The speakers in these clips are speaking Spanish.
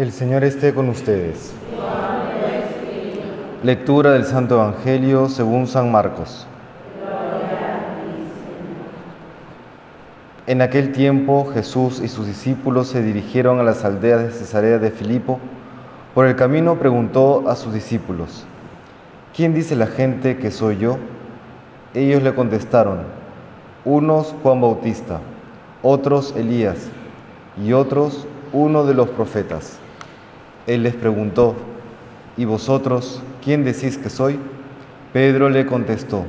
El Señor esté con ustedes. Lectura del Santo Evangelio según San Marcos. En aquel tiempo Jesús y sus discípulos se dirigieron a las aldeas de Cesarea de Filipo. Por el camino preguntó a sus discípulos, ¿quién dice la gente que soy yo? Ellos le contestaron, unos Juan Bautista, otros Elías y otros uno de los profetas. Él les preguntó, ¿y vosotros quién decís que soy? Pedro le contestó,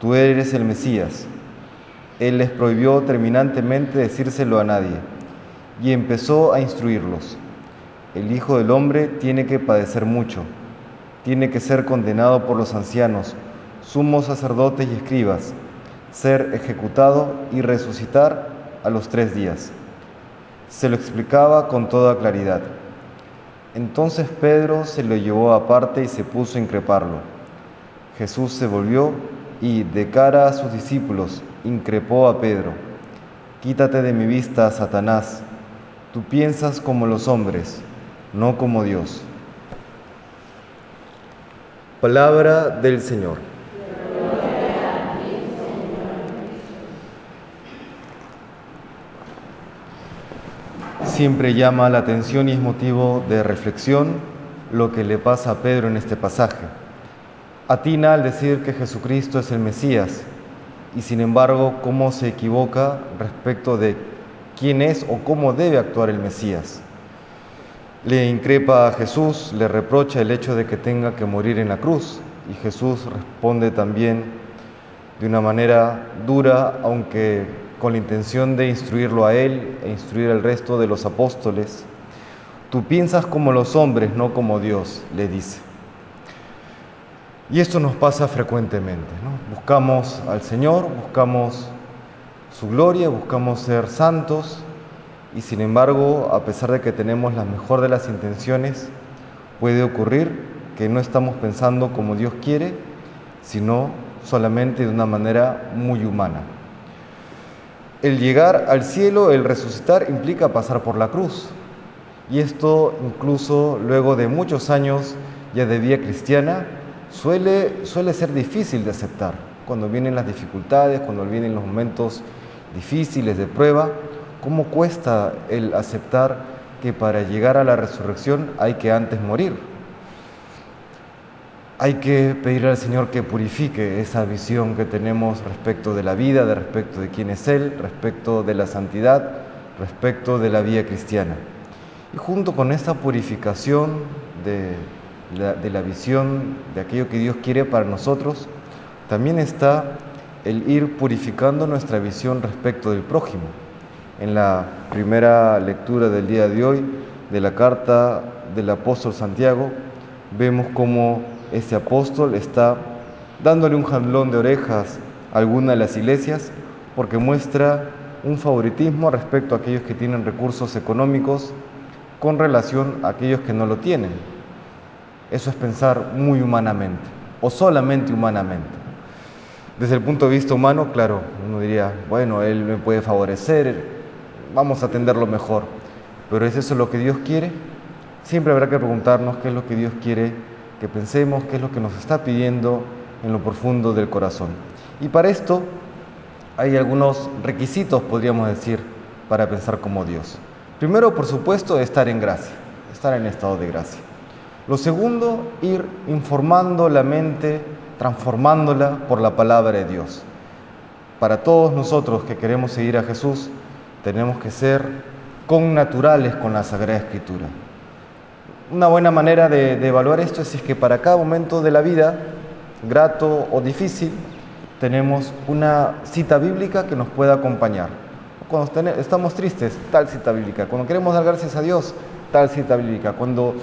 tú eres el Mesías. Él les prohibió terminantemente decírselo a nadie y empezó a instruirlos. El Hijo del Hombre tiene que padecer mucho, tiene que ser condenado por los ancianos, sumos sacerdotes y escribas, ser ejecutado y resucitar a los tres días. Se lo explicaba con toda claridad. Entonces Pedro se lo llevó aparte y se puso a increparlo. Jesús se volvió y, de cara a sus discípulos, increpó a Pedro. Quítate de mi vista, Satanás. Tú piensas como los hombres, no como Dios. Palabra del Señor. Siempre llama la atención y es motivo de reflexión lo que le pasa a Pedro en este pasaje. Atina al decir que Jesucristo es el Mesías y sin embargo cómo se equivoca respecto de quién es o cómo debe actuar el Mesías. Le increpa a Jesús, le reprocha el hecho de que tenga que morir en la cruz y Jesús responde también de una manera dura, aunque con la intención de instruirlo a él e instruir al resto de los apóstoles. Tú piensas como los hombres, no como Dios, le dice. Y esto nos pasa frecuentemente. Buscamos al Señor, buscamos su gloria, buscamos ser santos y sin embargo, a pesar de que tenemos la mejor de las intenciones, puede ocurrir que no estamos pensando como Dios quiere, sino solamente de una manera muy humana. El llegar al cielo, el resucitar, implica pasar por la cruz. Y esto incluso luego de muchos años ya de vida cristiana, suele, suele ser difícil de aceptar. Cuando vienen las dificultades, cuando vienen los momentos difíciles de prueba, ¿cómo cuesta el aceptar que para llegar a la resurrección hay que antes morir? Hay que pedir al Señor que purifique esa visión que tenemos respecto de la vida, de respecto de quién es Él, respecto de la santidad, respecto de la vida cristiana. Y junto con esta purificación de la visión de aquello que Dios quiere para nosotros, también está el ir purificando nuestra visión respecto del prójimo. En la primera lectura del día de hoy de la carta del apóstol Santiago, vemos cómo este apóstol está dándole un jalón de orejas a alguna de las iglesias porque muestra un favoritismo respecto a aquellos que tienen recursos económicos con relación a aquellos que no lo tienen. Eso es pensar muy humanamente o solamente humanamente. Desde el punto de vista humano, claro, uno diría, bueno, él me puede favorecer, vamos a atenderlo mejor. Pero ¿es eso lo que Dios quiere? Siempre habrá que preguntarnos qué es lo que Dios quiere que pensemos qué es lo que nos está pidiendo en lo profundo del corazón. Y para esto hay algunos requisitos, podríamos decir, para pensar como Dios. Primero, por supuesto, estar en gracia, estar en estado de gracia. Lo segundo, ir informando la mente, transformándola por la palabra de Dios. Para todos nosotros que queremos seguir a Jesús, tenemos que ser connaturales con la Sagrada Escritura. Una buena manera de, evaluar esto es, es que para cada momento de la vida, grato o difícil, tenemos una cita bíblica que nos pueda acompañar. Cuando estamos tristes, tal cita bíblica. Cuando queremos dar gracias a Dios, tal cita bíblica. Cuando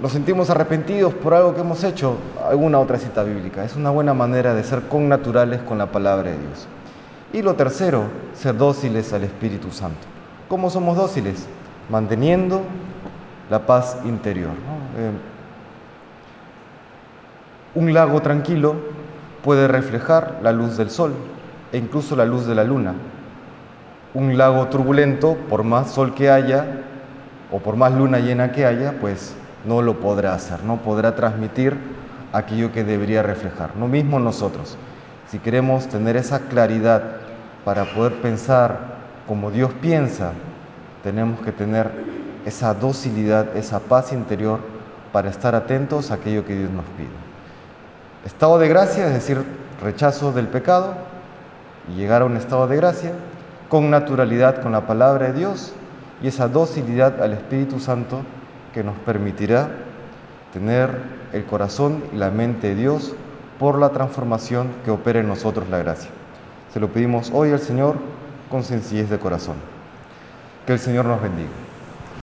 nos sentimos arrepentidos por algo que hemos hecho, alguna otra cita bíblica. Es una buena manera de ser connaturales con la palabra de Dios. Y lo tercero, ser dóciles al Espíritu Santo. ¿Cómo somos dóciles? Manteniendo la paz interior. Eh, un lago tranquilo puede reflejar la luz del sol e incluso la luz de la luna. Un lago turbulento, por más sol que haya o por más luna llena que haya, pues no lo podrá hacer, no podrá transmitir aquello que debería reflejar. Lo mismo nosotros. Si queremos tener esa claridad para poder pensar como Dios piensa, tenemos que tener esa docilidad, esa paz interior para estar atentos a aquello que Dios nos pide. Estado de gracia, es decir, rechazo del pecado y llegar a un estado de gracia con naturalidad con la palabra de Dios y esa docilidad al Espíritu Santo que nos permitirá tener el corazón y la mente de Dios por la transformación que opera en nosotros la gracia. Se lo pedimos hoy al Señor con sencillez de corazón. Que el Señor nos bendiga.